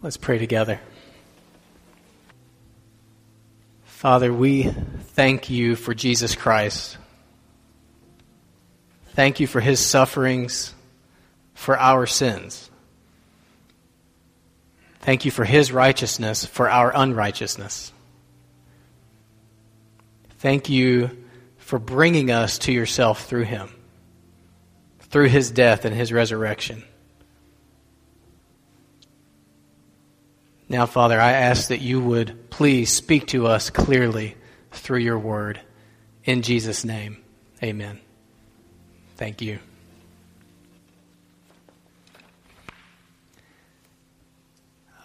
Let's pray together. Father, we thank you for Jesus Christ. Thank you for his sufferings for our sins. Thank you for his righteousness for our unrighteousness. Thank you for bringing us to yourself through him, through his death and his resurrection. Now, Father, I ask that you would please speak to us clearly through your word. In Jesus' name, amen. Thank you.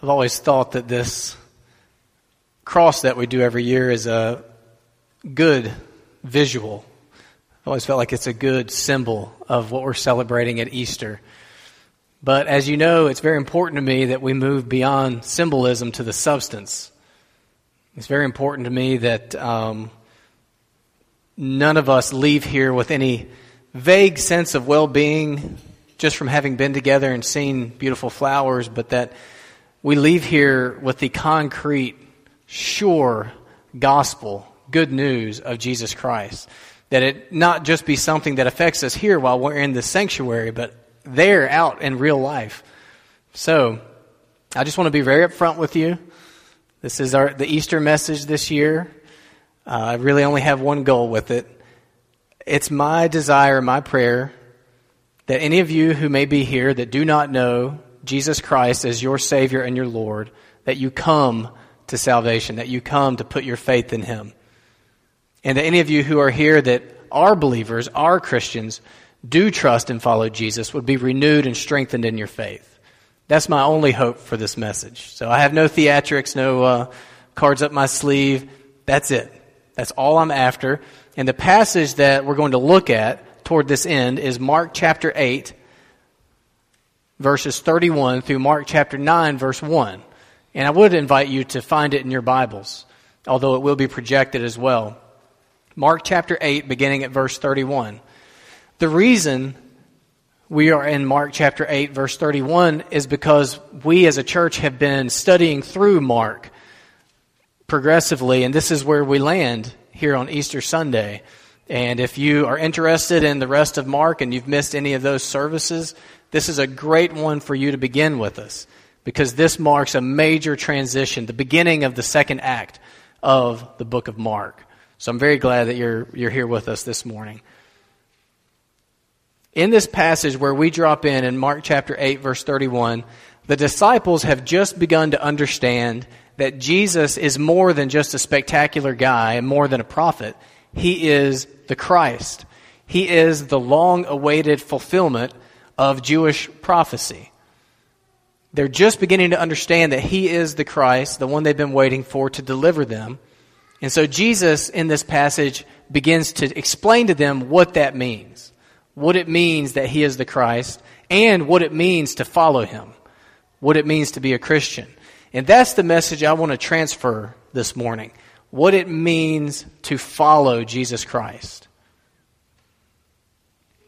I've always thought that this cross that we do every year is a good visual. I've always felt like it's a good symbol of what we're celebrating at Easter. But as you know, it's very important to me that we move beyond symbolism to the substance. It's very important to me that um, none of us leave here with any vague sense of well being just from having been together and seen beautiful flowers, but that we leave here with the concrete, sure gospel, good news of Jesus Christ. That it not just be something that affects us here while we're in the sanctuary, but there out in real life. So, I just want to be very upfront with you. This is our the Easter message this year. Uh, I really only have one goal with it. It's my desire, my prayer, that any of you who may be here that do not know Jesus Christ as your Savior and your Lord, that you come to salvation, that you come to put your faith in Him. And that any of you who are here that are believers, are Christians, do trust and follow Jesus would be renewed and strengthened in your faith. That's my only hope for this message. So I have no theatrics, no uh, cards up my sleeve. That's it. That's all I'm after. And the passage that we're going to look at toward this end is Mark chapter 8, verses 31 through Mark chapter 9, verse 1. And I would invite you to find it in your Bibles, although it will be projected as well. Mark chapter 8, beginning at verse 31. The reason we are in Mark chapter 8, verse 31 is because we as a church have been studying through Mark progressively, and this is where we land here on Easter Sunday. And if you are interested in the rest of Mark and you've missed any of those services, this is a great one for you to begin with us because this marks a major transition, the beginning of the second act of the book of Mark. So I'm very glad that you're, you're here with us this morning. In this passage where we drop in in Mark chapter 8, verse 31, the disciples have just begun to understand that Jesus is more than just a spectacular guy and more than a prophet. He is the Christ. He is the long awaited fulfillment of Jewish prophecy. They're just beginning to understand that He is the Christ, the one they've been waiting for to deliver them. And so Jesus, in this passage, begins to explain to them what that means what it means that he is the Christ, and what it means to follow him, what it means to be a Christian. And that's the message I want to transfer this morning what it means to follow Jesus Christ.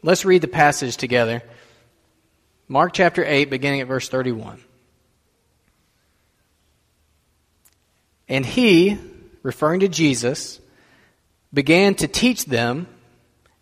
Let's read the passage together. Mark chapter 8, beginning at verse 31. And he, referring to Jesus, began to teach them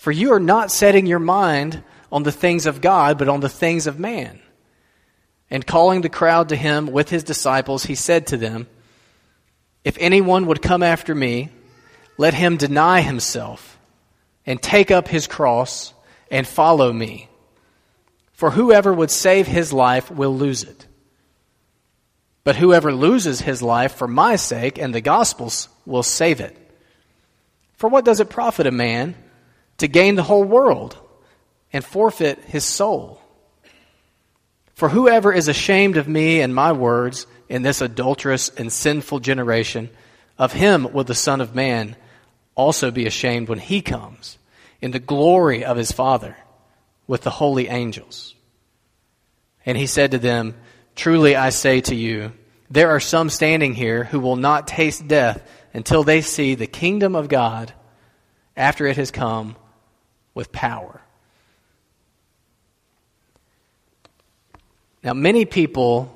For you are not setting your mind on the things of God, but on the things of man. And calling the crowd to him with his disciples, he said to them, If anyone would come after me, let him deny himself and take up his cross and follow me. For whoever would save his life will lose it. But whoever loses his life for my sake and the gospel's will save it. For what does it profit a man? To gain the whole world and forfeit his soul. For whoever is ashamed of me and my words in this adulterous and sinful generation, of him will the Son of Man also be ashamed when he comes in the glory of his Father with the holy angels. And he said to them, Truly I say to you, there are some standing here who will not taste death until they see the kingdom of God after it has come with power. Now, many people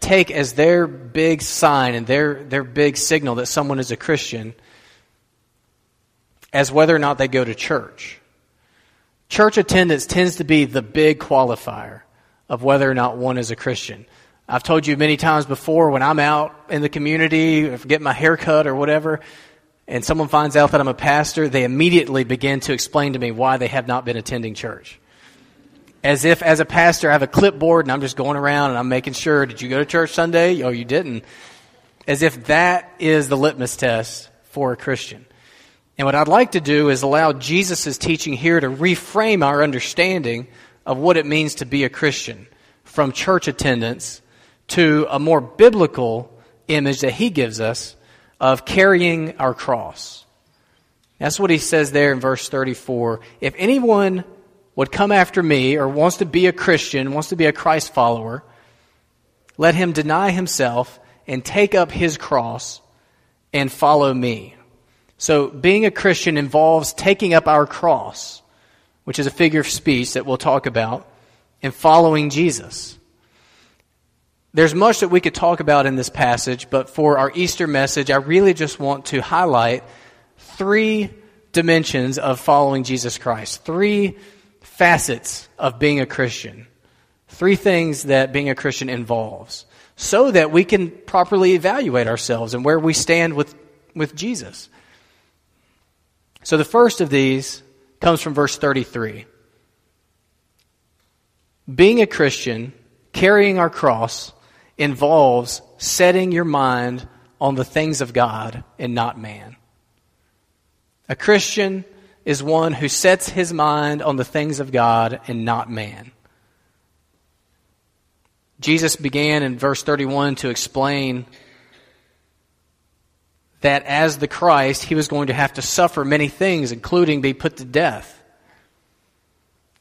take as their big sign and their, their big signal that someone is a Christian as whether or not they go to church. Church attendance tends to be the big qualifier of whether or not one is a Christian. I've told you many times before when I'm out in the community, if getting my hair cut or whatever, and someone finds out that I'm a pastor, they immediately begin to explain to me why they have not been attending church as if as a pastor I have a clipboard and I'm just going around and I'm making sure, did you go to church Sunday? Oh, you didn't. As if that is the litmus test for a Christian. And what I'd like to do is allow Jesus' teaching here to reframe our understanding of what it means to be a Christian from church attendance to a more biblical image that he gives us of carrying our cross. That's what he says there in verse 34. If anyone would come after me or wants to be a Christian, wants to be a Christ follower, let him deny himself and take up his cross and follow me. So, being a Christian involves taking up our cross, which is a figure of speech that we'll talk about, and following Jesus. There's much that we could talk about in this passage, but for our Easter message, I really just want to highlight three dimensions of following Jesus Christ. Three facets of being a Christian. Three things that being a Christian involves so that we can properly evaluate ourselves and where we stand with, with Jesus. So the first of these comes from verse 33. Being a Christian, carrying our cross, involves setting your mind on the things of God and not man. A Christian is one who sets his mind on the things of God and not man. Jesus began in verse 31 to explain that as the Christ, he was going to have to suffer many things, including be put to death.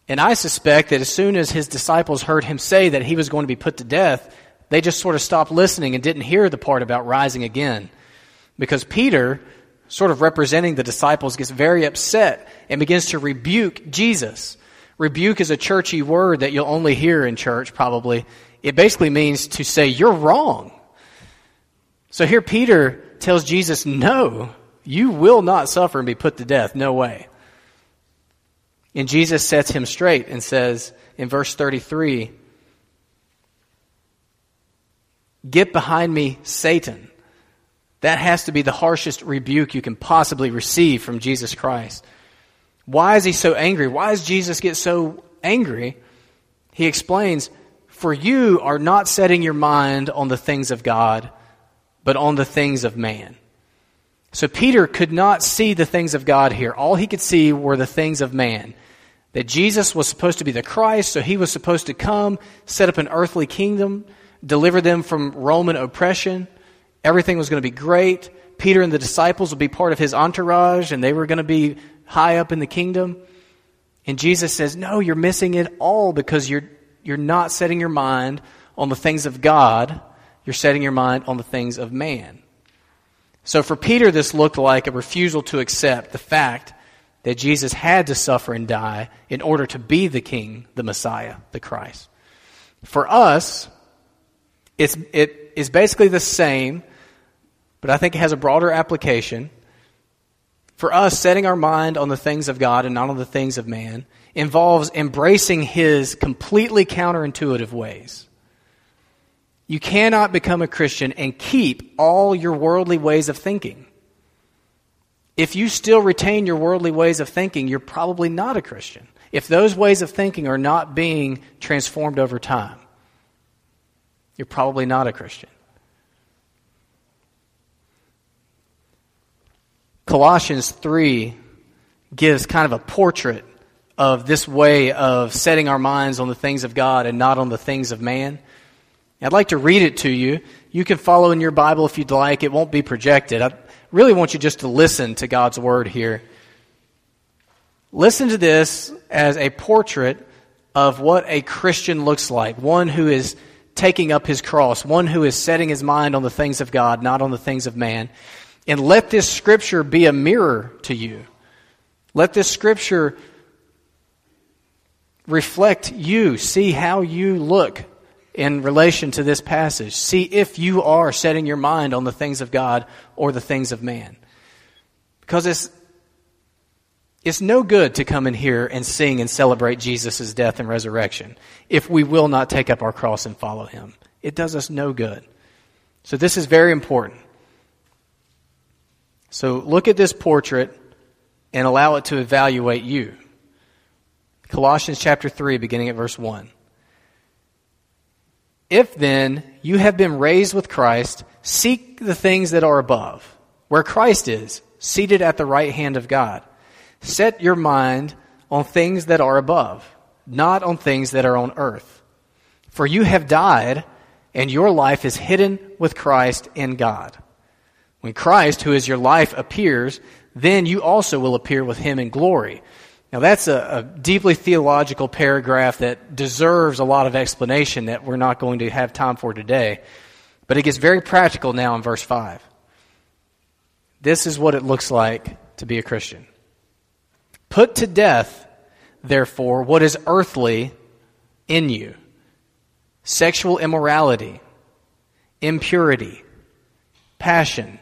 And I suspect that as soon as his disciples heard him say that he was going to be put to death, they just sort of stopped listening and didn't hear the part about rising again. Because Peter sort of representing the disciples, gets very upset and begins to rebuke Jesus. Rebuke is a churchy word that you'll only hear in church, probably. It basically means to say, You're wrong. So here Peter tells Jesus, No, you will not suffer and be put to death. No way. And Jesus sets him straight and says in verse 33 Get behind me, Satan. That has to be the harshest rebuke you can possibly receive from Jesus Christ. Why is he so angry? Why does Jesus get so angry? He explains, For you are not setting your mind on the things of God, but on the things of man. So Peter could not see the things of God here. All he could see were the things of man. That Jesus was supposed to be the Christ, so he was supposed to come, set up an earthly kingdom, deliver them from Roman oppression. Everything was going to be great. Peter and the disciples would be part of his entourage, and they were going to be high up in the kingdom. And Jesus says, No, you're missing it all because you're, you're not setting your mind on the things of God, you're setting your mind on the things of man. So for Peter, this looked like a refusal to accept the fact that Jesus had to suffer and die in order to be the king, the Messiah, the Christ. For us, it's, it is basically the same but I think it has a broader application. For us, setting our mind on the things of God and not on the things of man involves embracing His completely counterintuitive ways. You cannot become a Christian and keep all your worldly ways of thinking. If you still retain your worldly ways of thinking, you're probably not a Christian. If those ways of thinking are not being transformed over time, you're probably not a Christian. Colossians 3 gives kind of a portrait of this way of setting our minds on the things of God and not on the things of man. I'd like to read it to you. You can follow in your Bible if you'd like. It won't be projected. I really want you just to listen to God's word here. Listen to this as a portrait of what a Christian looks like one who is taking up his cross, one who is setting his mind on the things of God, not on the things of man. And let this scripture be a mirror to you. Let this scripture reflect you. See how you look in relation to this passage. See if you are setting your mind on the things of God or the things of man. Because it's, it's no good to come in here and sing and celebrate Jesus' death and resurrection if we will not take up our cross and follow him. It does us no good. So this is very important. So look at this portrait and allow it to evaluate you. Colossians chapter 3, beginning at verse 1. If then you have been raised with Christ, seek the things that are above, where Christ is, seated at the right hand of God. Set your mind on things that are above, not on things that are on earth. For you have died, and your life is hidden with Christ in God. When Christ, who is your life, appears, then you also will appear with him in glory. Now, that's a, a, deeply theological paragraph that deserves a lot of explanation that we're not going to have time for today. But it gets very practical now in verse 5. This is what it looks like to be a Christian. Put to death, therefore, what is earthly in you sexual immorality, impurity, passion,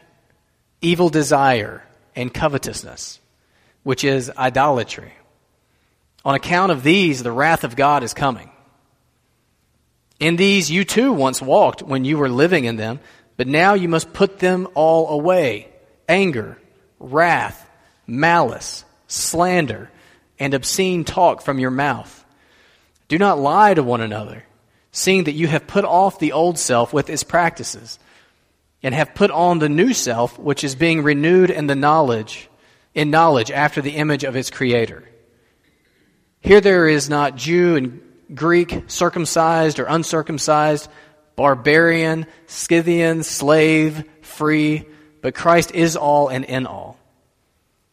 evil desire, and covetousness, which is idolatry. On account of these, the wrath of God is coming. In these you too once walked when you were living in them, but now you must put them all away anger, wrath, malice, slander, and obscene talk from your mouth. Do not lie to one another, seeing that you have put off the old self with its practices, and have put on the new self, which is being renewed in the knowledge, in knowledge after the image of its creator. Here there is not Jew and Greek, circumcised or uncircumcised, barbarian, Scythian, slave, free, but Christ is all and in all.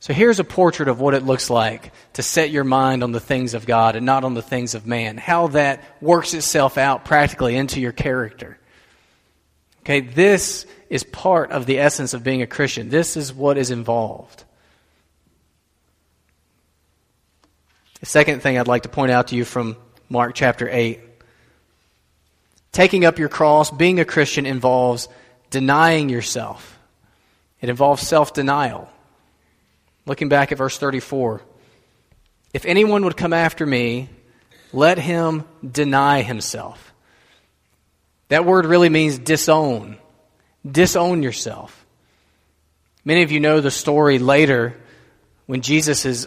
So here's a portrait of what it looks like to set your mind on the things of God and not on the things of man. How that works itself out practically into your character. Okay, this is part of the essence of being a Christian. This is what is involved. The second thing I'd like to point out to you from Mark chapter 8 taking up your cross, being a Christian, involves denying yourself, it involves self denial. Looking back at verse 34 If anyone would come after me, let him deny himself. That word really means disown. Disown yourself. Many of you know the story later when Jesus is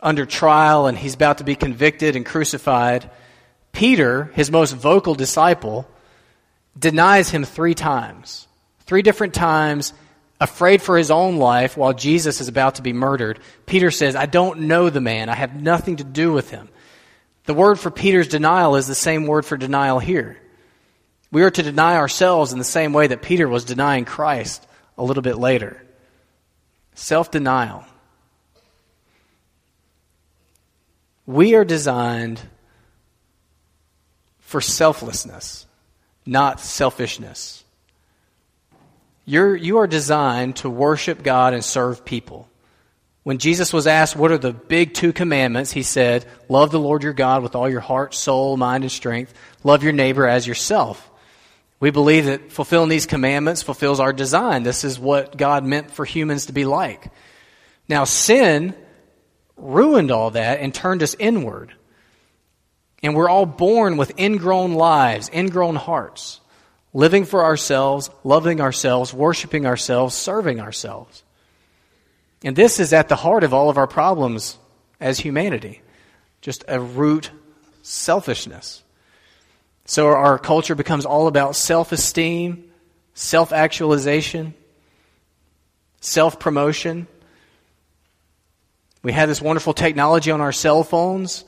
under trial and he's about to be convicted and crucified, Peter, his most vocal disciple, denies him three times. Three different times, afraid for his own life while Jesus is about to be murdered. Peter says, I don't know the man. I have nothing to do with him. The word for Peter's denial is the same word for denial here. We are to deny ourselves in the same way that Peter was denying Christ a little bit later. Self denial. We are designed for selflessness, not selfishness. You're, you are designed to worship God and serve people. When Jesus was asked, What are the big two commandments? he said, Love the Lord your God with all your heart, soul, mind, and strength. Love your neighbor as yourself. We believe that fulfilling these commandments fulfills our design. This is what God meant for humans to be like. Now, sin ruined all that and turned us inward. And we're all born with ingrown lives, ingrown hearts, living for ourselves, loving ourselves, worshiping ourselves, serving ourselves. And this is at the heart of all of our problems as humanity just a root selfishness. So our culture becomes all about self esteem, self actualization, self promotion. We have this wonderful technology on our cell phones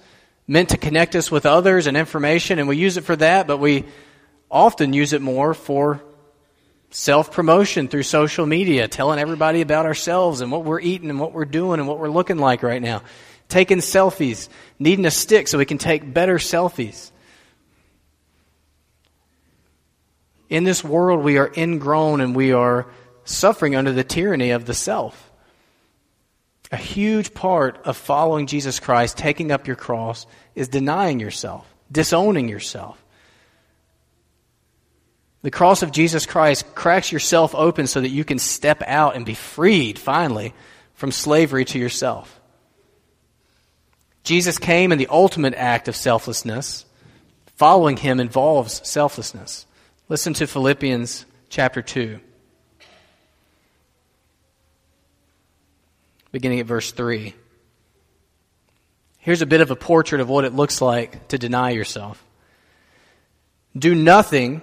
meant to connect us with others and information, and we use it for that, but we often use it more for self promotion through social media, telling everybody about ourselves and what we're eating and what we're doing and what we're looking like right now. Taking selfies, needing a stick so we can take better selfies. In this world, we are ingrown and we are suffering under the tyranny of the self. A huge part of following Jesus Christ, taking up your cross, is denying yourself, disowning yourself. The cross of Jesus Christ cracks yourself open so that you can step out and be freed, finally, from slavery to yourself. Jesus came in the ultimate act of selflessness. Following him involves selflessness. Listen to Philippians chapter 2, beginning at verse 3. Here's a bit of a portrait of what it looks like to deny yourself. Do nothing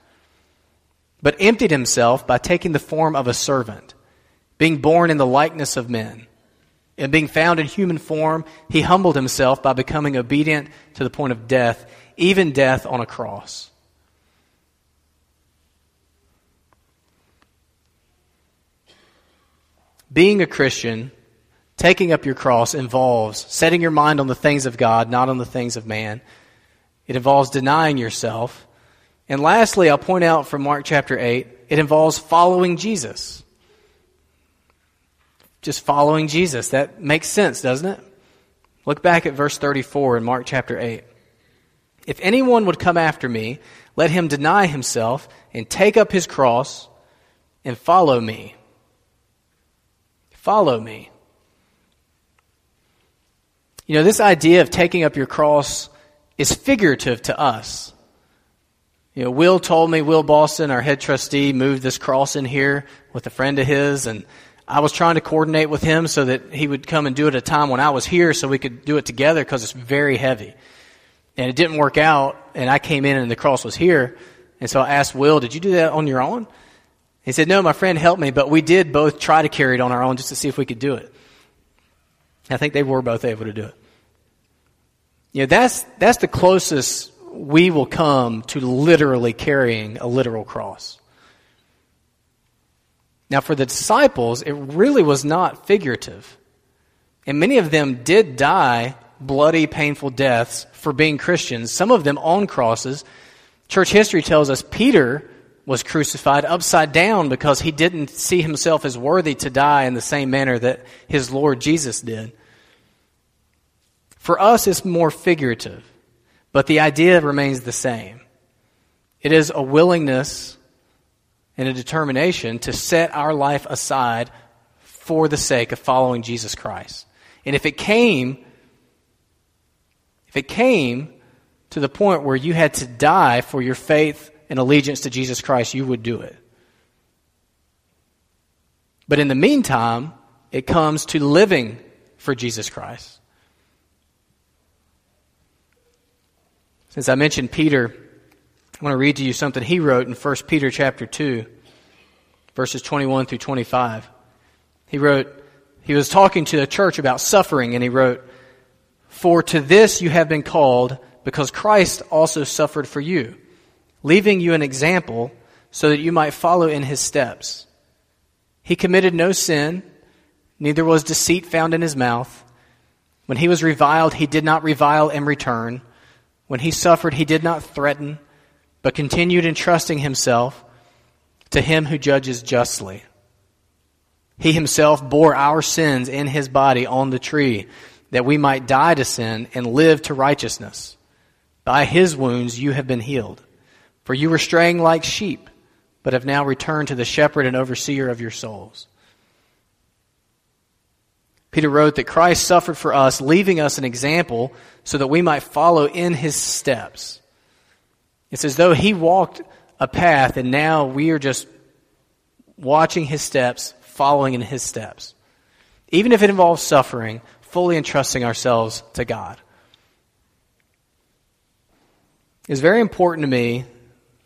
but emptied himself by taking the form of a servant, being born in the likeness of men. And being found in human form, he humbled himself by becoming obedient to the point of death, even death on a cross. Being a Christian, taking up your cross, involves setting your mind on the things of God, not on the things of man. It involves denying yourself and lastly, I'll point out from Mark chapter 8, it involves following Jesus. Just following Jesus. That makes sense, doesn't it? Look back at verse 34 in Mark chapter 8. If anyone would come after me, let him deny himself and take up his cross and follow me. Follow me. You know, this idea of taking up your cross is figurative to us. You know, Will told me, Will Boston, our head trustee, moved this cross in here with a friend of his, and I was trying to coordinate with him so that he would come and do it at a time when I was here so we could do it together because it's very heavy. And it didn't work out, and I came in and the cross was here. And so I asked Will, did you do that on your own? He said, no, my friend helped me, but we did both try to carry it on our own just to see if we could do it. I think they were both able to do it. You know, that's, that's the closest we will come to literally carrying a literal cross. Now, for the disciples, it really was not figurative. And many of them did die bloody, painful deaths for being Christians, some of them on crosses. Church history tells us Peter was crucified upside down because he didn't see himself as worthy to die in the same manner that his Lord Jesus did. For us, it's more figurative. But the idea remains the same. It is a willingness and a determination to set our life aside for the sake of following Jesus Christ. And if it came, if it came to the point where you had to die for your faith and allegiance to Jesus Christ, you would do it. But in the meantime, it comes to living for Jesus Christ. Since I mentioned Peter, I want to read to you something he wrote in 1 Peter chapter 2, verses 21 through 25. He wrote, he was talking to a church about suffering, and he wrote, For to this you have been called, because Christ also suffered for you, leaving you an example so that you might follow in his steps. He committed no sin, neither was deceit found in his mouth. When he was reviled, he did not revile in return. When he suffered, he did not threaten, but continued entrusting himself to him who judges justly. He himself bore our sins in his body on the tree, that we might die to sin and live to righteousness. By his wounds you have been healed. For you were straying like sheep, but have now returned to the shepherd and overseer of your souls. Peter wrote that Christ suffered for us, leaving us an example so that we might follow in his steps. It's as though he walked a path and now we are just watching his steps, following in his steps. Even if it involves suffering, fully entrusting ourselves to God. It's very important to me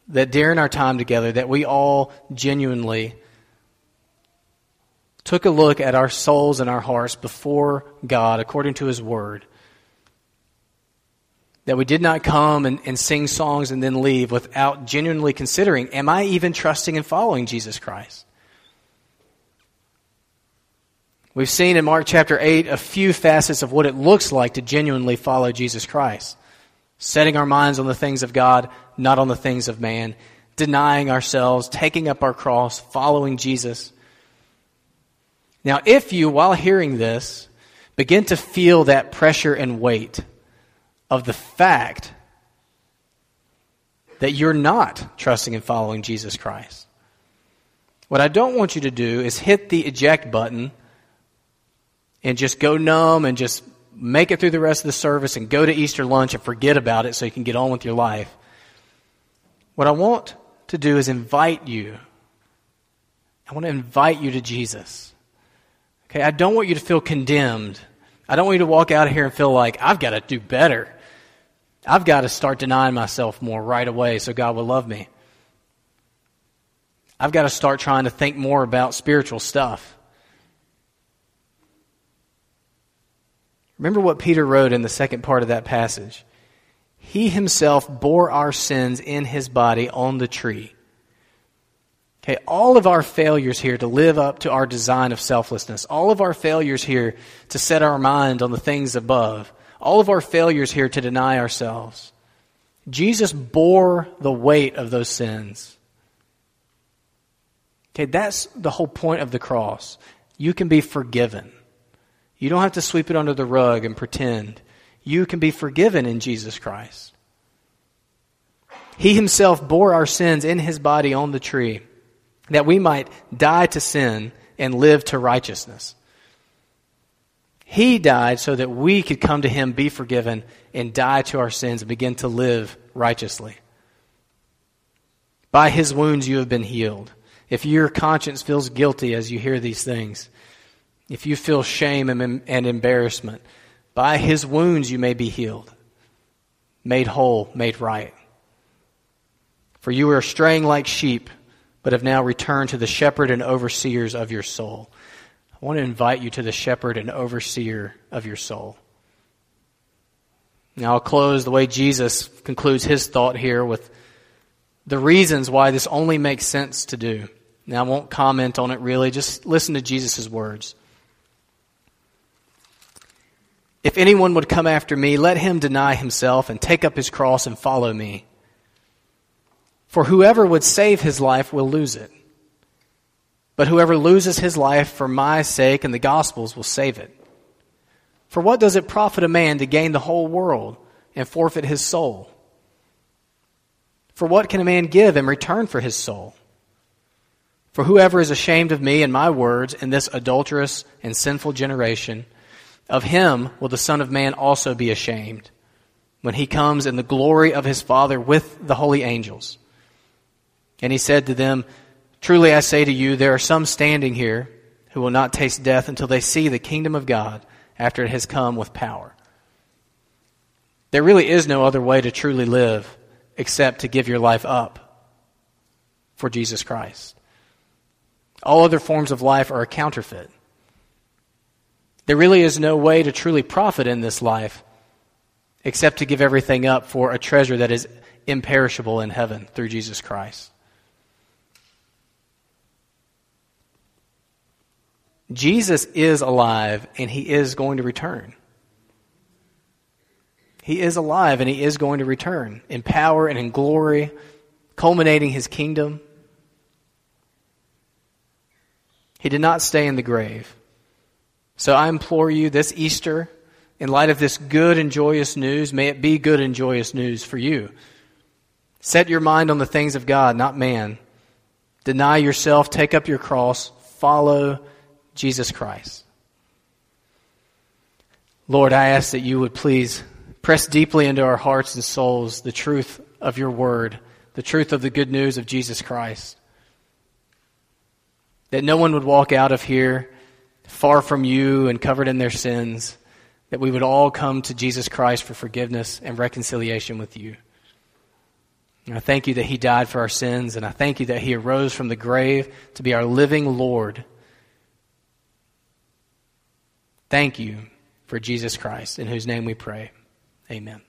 that during our time together that we all genuinely took a look at our souls and our hearts before God according to his word that we did not come and, and, sing songs and then leave without genuinely considering am I even trusting and following Jesus Christ? We've seen in Mark chapter 8 a few facets of what it looks like to genuinely follow Jesus Christ setting our minds on the things of God, not on the things of man, denying ourselves, taking up our cross, following Jesus. Now, if you, while hearing this, begin to feel that pressure and weight of the fact that you're not trusting and following Jesus Christ, what I don't want you to do is hit the eject button and just go numb and just make it through the rest of the service and go to Easter lunch and forget about it so you can get on with your life. What I want to do is invite you. I want to invite you to Jesus. Okay, I don't want you to feel condemned. I don't want you to walk out of here and feel like, I've got to do better. I've got to start denying myself more right away so God will love me. I've got to start trying to think more about spiritual stuff. Remember what Peter wrote in the second part of that passage. He himself bore our sins in his body on the tree. Okay, all of our failures here to live up to our design of selflessness, all of our failures here to set our mind on the things above, all of our failures here to deny ourselves, Jesus bore the weight of those sins. Okay, that's the whole point of the cross. You can be forgiven. You don't have to sweep it under the rug and pretend. You can be forgiven in Jesus Christ. He himself bore our sins in his body on the tree that we might die to sin and live to righteousness. He died so that we could come to him, be forgiven, and die to our sins and begin to live righteously. By his wounds you have been healed. If your conscience feels guilty as you hear these things, if you feel shame and, embarrassment, by his wounds you may be healed, made whole, made right. For you are straying like sheep, but have now returned to the shepherd and overseers of your soul. I want to invite you to the shepherd and overseer of your soul. Now I'll close the way Jesus concludes his thought here with the reasons why this only makes sense to do. Now I won't comment on it really, just listen to Jesus' words. If anyone would come after me, let him deny himself and take up his cross and follow me. For whoever would save his life will lose it. But whoever loses his life for my sake and the gospel's will save it. For what does it profit a man to gain the whole world and forfeit his soul? For what can a man give in return for his soul? For whoever is ashamed of me and my words in this adulterous and sinful generation, of him will the Son of Man also be ashamed when he comes in the glory of his Father with the holy angels. And he said to them, Truly I say to you, there are some standing here who will not taste death until they see the kingdom of God after it has come with power. There really is no other way to truly live except to give your life up for Jesus Christ. All other forms of life are a counterfeit. There really is no way to truly profit in this life except to give everything up for a treasure that is imperishable in heaven through Jesus Christ. Jesus is alive and he is going to return. He is alive and he is going to return in power and in glory, culminating his kingdom. He did not stay in the grave. So I implore you this Easter, in light of this good and joyous news, may it be good and joyous news for you. Set your mind on the things of God, not man. Deny yourself, take up your cross, follow Jesus Christ. Lord, I ask that you would please press deeply into our hearts and souls the truth of your word, the truth of the good news of Jesus Christ. That no one would walk out of here far from you and covered in their sins, that we would all come to Jesus Christ for forgiveness and reconciliation with you. And I thank you that He died for our sins, and I thank you that He arose from the grave to be our living Lord. Thank you for Jesus Christ, in whose name we pray. Amen.